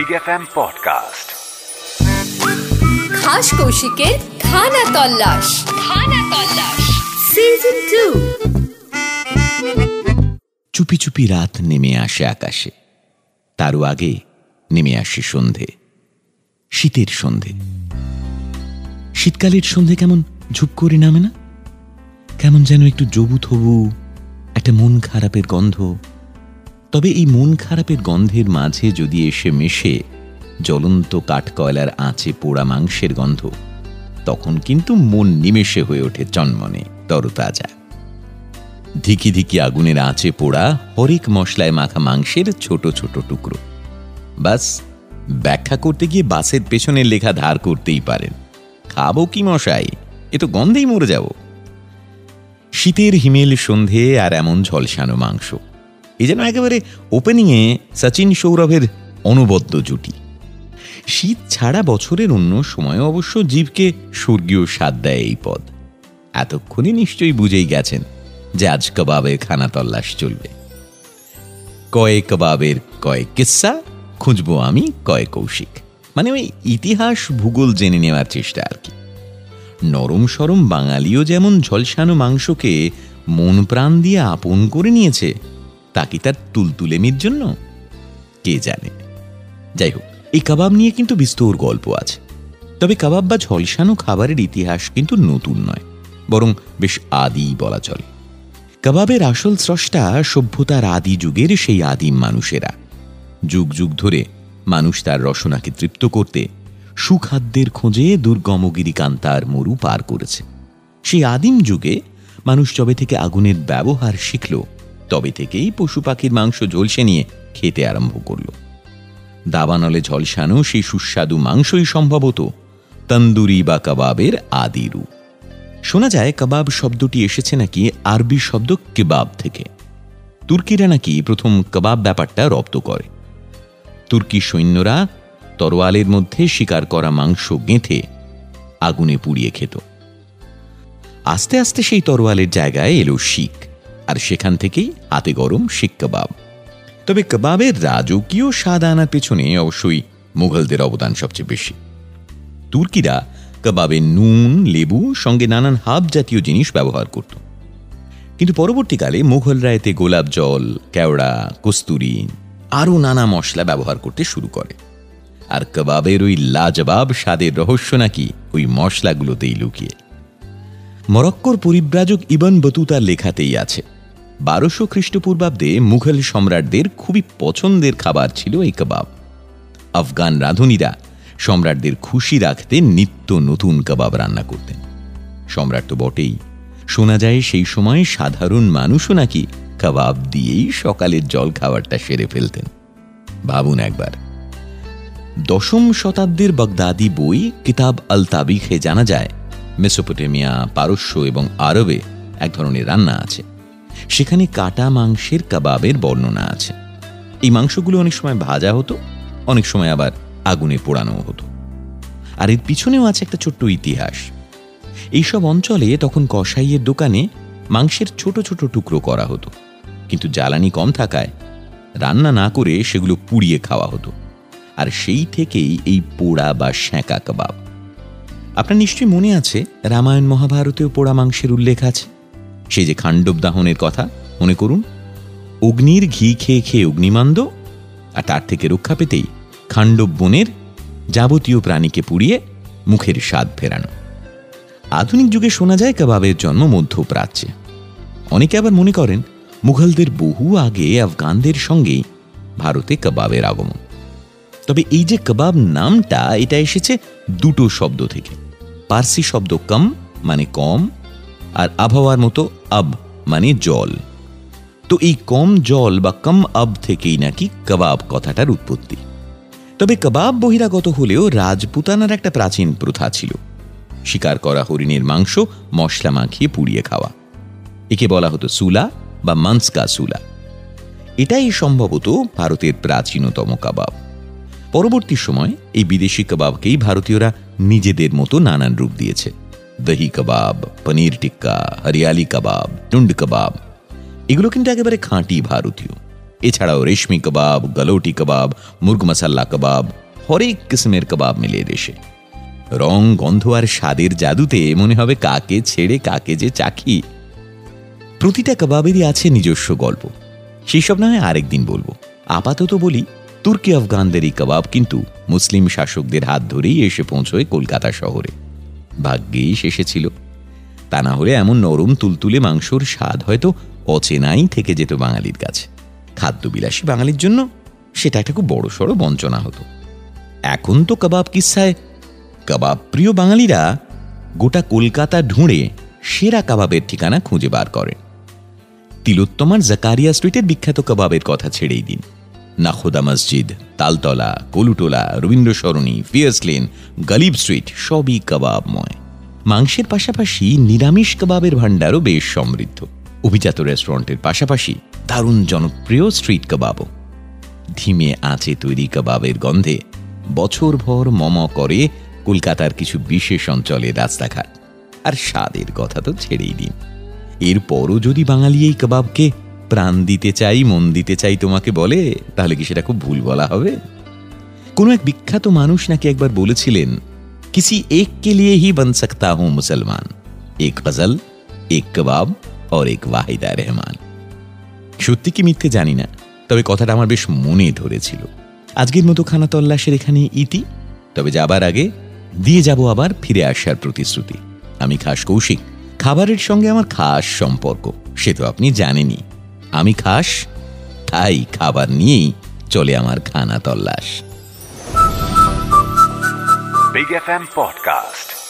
Big F M podcast খাস কৌশিকের খানা তল্লাশ খানা তল্লাশ সিজন টু চুপি চুপি রাত নেমে আসে আকাশে তারও আগে নেমে আসে সন্ধে শীতের সন্ধে শীতকালের সন্ধে কেমন ঝুপ করে নামে না কেমন যেন একটু জবু থবু একটা মন খারাপের গন্ধ তবে এই মন খারাপের গন্ধের মাঝে যদি এসে মেশে জ্বলন্ত কাঠকয়লার আঁচে পোড়া মাংসের গন্ধ, তখন কিন্তু মন নিমেষে হয়ে ওঠে চন্মনে, তরতাজা। ধিকি ধিকি আগুনের আঁচে পোড়া হরেক মশলায় মাখা মাংসের ছোট ছোট টুকরো। বাস, ব্যাখ্যা করতে গিয়ে বাসের পেছনের লেখা ধার করতেই পারেন। খাব কি মশাই? এ তো গন্ধেই মরে যাব। শীতের হিমেল সন্ধে আর এমন ঝলসানো মাংস। এ যেন একেবারে ওপেনিংয়ে সচিন সৌরভের অনবদ্য জুটি। শীত ছাড়া বছরের অন্য সময় অবশ্য জীবকে স্বর্গীয় স্বাদ দেয় এই পদ। এতক্ষণে নিশ্চয়ই বুঝেই গেছেন যে আজ কবাবের খানা তল্লাশ চলবে। কয়ে কবাবের কয় কিস্সা খুঁজবো আমি কয়ে কৌশিক। মানে ওই ইতিহাস ভূগোল জেনে নেওয়ার চেষ্টা আর কি। নরম সরম বাঙালিও যেমন ঝলসানো মাংসকে মন প্রাণ দিয়ে আপন করে নিয়েছে তা কি তার তুলতুলেমির জন্য? কে জানে? যাই হোক, এই কাবাব নিয়ে কিন্তু বিস্তর গল্প আছে। তবে কাবাব বা ঝলসানো খাবারের ইতিহাস কিন্তু নতুন নয়, বরং বেশ আদি বলা চলে। কাবাবের আসল স্রষ্টা সভ্যতার আদি যুগের সেই আদিম মানুষেরা। যুগ যুগ ধরে মানুষ তার রসনাকে তৃপ্ত করতে সুখাদ্যের খোঁজে দুর্গমগিরি কান্তার মরু পার করেছে। সেই আদিম যুগে মানুষ যবে থেকে আগুনের ব্যবহার শিখল তবে থেকেই পশু পাখির মাংস ঝলসে নিয়ে খেতে আরম্ভ করল। দাবানলে ঝলসানো সেই সুস্বাদু মাংসই সম্ভবত তন্দুরি বা কাবাবের আদি রূপ। শোনা যায়, কাবাব শব্দটি এসেছে নাকি আরবি শব্দ কেবাব থেকে। তুর্কিরা নাকি প্রথম কাবাব ব্যাপারটা রপ্ত করে। তুর্কি সৈন্যরা তরোয়ালের মধ্যে শিকার করা মাংস গেঁথে আগুনে পুড়িয়ে খেত। আস্তে আস্তে সেই তরোয়ালের জায়গায় এলো শিখ। আর সেখান থেকেই হাতে গরম শিখ কাবাব। তবে কাবাবের রাজকীয় স্বাদ আনার পেছনে অবশ্যই মুঘলদের অবদান সবচেয়ে বেশি। তুর্কিরা কাবাবে নুন, লেবু, সঙ্গে নানান হাব জাতীয় জিনিস ব্যবহার করত। কিন্তু পরবর্তীকালে মুঘলরা এতে গোলাপ জল, কেওড়া, কস্তুরি আরও নানা মশলা ব্যবহার করতে শুরু করে। আর কাবাবের ওই লাজবাব স্বাদের রহস্য নাকি ওই মশলাগুলোতেই লুকিয়ে। মরক্কোর পরিব্রাজক ইবন বতুতার লেখাতেই আছে। বারোশো খ্রিস্টপূর্বাব্দে মুঘল সম্রাটদের খুবই পছন্দের খাবার ছিল এই কাবাব। আফগান রাঁধুনিরা সম্রাটদের খুশি রাখতে নিত্য নতুন কাবাব রান্না করতেন। সম্রাট তো বটেই। শোনা যায় সেই সময় সাধারণ মানুষও নাকি কাবাব দিয়েই সকালের জল খাবারটা সেরে ফেলতেন। ভাবুন একবার। দশম শতাব্দীর বগদাদি বই কিতাব আল তাবিখে জানা যায়, মেসোপটেমিয়া, পারস্য এবং আরবে এক ধরনের রান্না আছে। সেখানে কাটা মাংসের কাবাবের বর্ণনা আছে। এই মাংসগুলো অনেক সময় ভাজা হতো, অনেক সময় আবার আগুনে পোড়ানো হতো। আর এর পিছনেও আছে একটা ছোট্ট ইতিহাস। এইসব অঞ্চলে তখন কসাইয়ের দোকানে মাংসের ছোট ছোট টুকরো করা হতো। কিন্তু জ্বালানি কম থাকায় রান্না না করে সেগুলো পুড়িয়ে খাওয়া হতো। আর সেই থেকেই এই পোড়া বা শ্যাঁকা কাবাব। আপনার নিশ্চয়ই মনে আছে, রামায়ণ মহাভারতেও পোড়া মাংসের উল্লেখ আছে। সেই যে খাণ্ডব দাহনের কথা, মনে করুন। অগ্নির ঘি খেয়ে খেয়ে অগ্নিমান্দ, আর তার থেকে রক্ষা পেতেই খাণ্ডব বনের যাবতীয় প্রাণীকে পুড়িয়ে মুখের স্বাদ ফেরানো। আধুনিক যুগে শোনা যায় কাবাবের জন্ম মধ্যপ্রাচ্যে। অনেকে আবার মনে করেন, মুঘলদের বহু আগে আফগানদের সঙ্গে ভারতে কাবাবের আগমন। তবে এই যে কাবাব নামটা, এটা এসেছে দুটো শব্দ থেকে। পার্সি শব্দ কম মানে কম আর আবহাওয়ার মতো আব মানে জল। তো এই কম জল বা কম আব থেকেই নাকি কবাব কথাটার উৎপত্তি। তবে কবাব বহিরাগত হলেও রাজপুতানার একটা প্রাচীন প্রথা ছিল। শিকার করা হরিণের মাংস, মশলা মাখিয়ে পুড়িয়ে খাওয়া। একে বলা হতো সুলা বা মানসকা সুলা। এটাই সম্ভবত ভারতের প্রাচীনতম কাবাব। পরবর্তী সময় এই বিদেশি কাবাবকেই ভারতীয়রা নিজেদের মতো নানান রূপ দিয়েছে। দহি কাবাব, পনির টিক্কা, হরিয়ালি কাবাব, টুন্ড কাবাব, এগুলো কিন্তু একেবারে খাঁটি ভারতীয়। এছাড়াও রেশমি কাবাব, গলোটি কাবাব, মুরগ মশাল্লা কাবাব, হরেক কিসমের কাবাব মিলে দেশে। রং, গন্ধ আর স্বাদের জাদুতে মনে হবে কাকে ছেড়ে, কাকে যে চাখি। প্রতিটা কাবাবেরই আছে নিজস্ব গল্প। সেই সব নয় আরেকদিন বলব। আপাতত বলি, তুর্কি আফগানদের এই কাবাব কিন্তু মুসলিম শাসকদের হাত ধরেই এসে পৌঁছয় কলকাতা শহরে। ভাগ্যেই এসেছিল তা না হলে এমন নরম তুলতুলে মাংসর স্বাদ হয়তো অচেনাই থেকে যেত বাঙালির কাছে। খাদ্যবিলাসী বাঙালির জন্য সেটা একটা খুব বড় সড়ো বঞ্চনা হতো। এখন তো কাবাব কিসায় কাবাব প্রিয় বাঙালিরা গোটা কলকাতা ঢুঁড়ে সেরা কাবাবের ঠিকানা খুঁজে বার করে। তিলোত্তমার জাকারিয়া স্ট্রিটের বিখ্যাত কাবাবের কথা ছেড়েই দিন। Nakhoda Masjid, Taltala, Kolutola Rabindra Sarani Phears Lane, Ghalib Street, সবই কাবাবময়। মাংসের পাশাপাশি নিরামিষ কাবাবের ভাণ্ডারও বেশ সমৃদ্ধ। অভিজাত রেস্টুরেন্টের পাশাপাশি দারুণ জনপ্রিয় স্ট্রিট কাবাবও। ধিমে আঁচে তৈরি কাবাবের গন্ধে। বছরভর মম করে কলকাতার কিছু বিশেষ অঞ্চলের রাস্তাঘাট। আর স্বাদের কথা তো ছেড়েই দিন। এরপরও যদি বাঙালি এই কাবাবকে প্রাণ দিতে চাই, মন দিতে চাই তোমাকে বলে, তাহলে কি সেটা খুব ভুল বলা হবে? কোনো এক বিখ্যাত মানুষ নাকি একবার বলেছিলেন, কিসি এক কে লিয়ে হি বন সকতা হুঁ মুসলমান। এক গজল এক কবাব और এক ওয়াহিদা রহমান। সত্যি কি মিথ্যে জানি না, তবে কথাটা আমার বেশ মনে ধরেছিল। আজকের মতো খানা তল্লাশের এখানে ইতি, তবে যাবার আগে দিয়ে যাব আবার ফিরে আসার প্রতিশ্রুতি। আমি খাস কৌশিক, খাবারের সঙ্গে আমার খাস সম্পর্ক, সে তো আপনি জানেনই। আমি খাস তাই খাবার নিয়েই চলে আমার Khana Tallash big F M Podcast.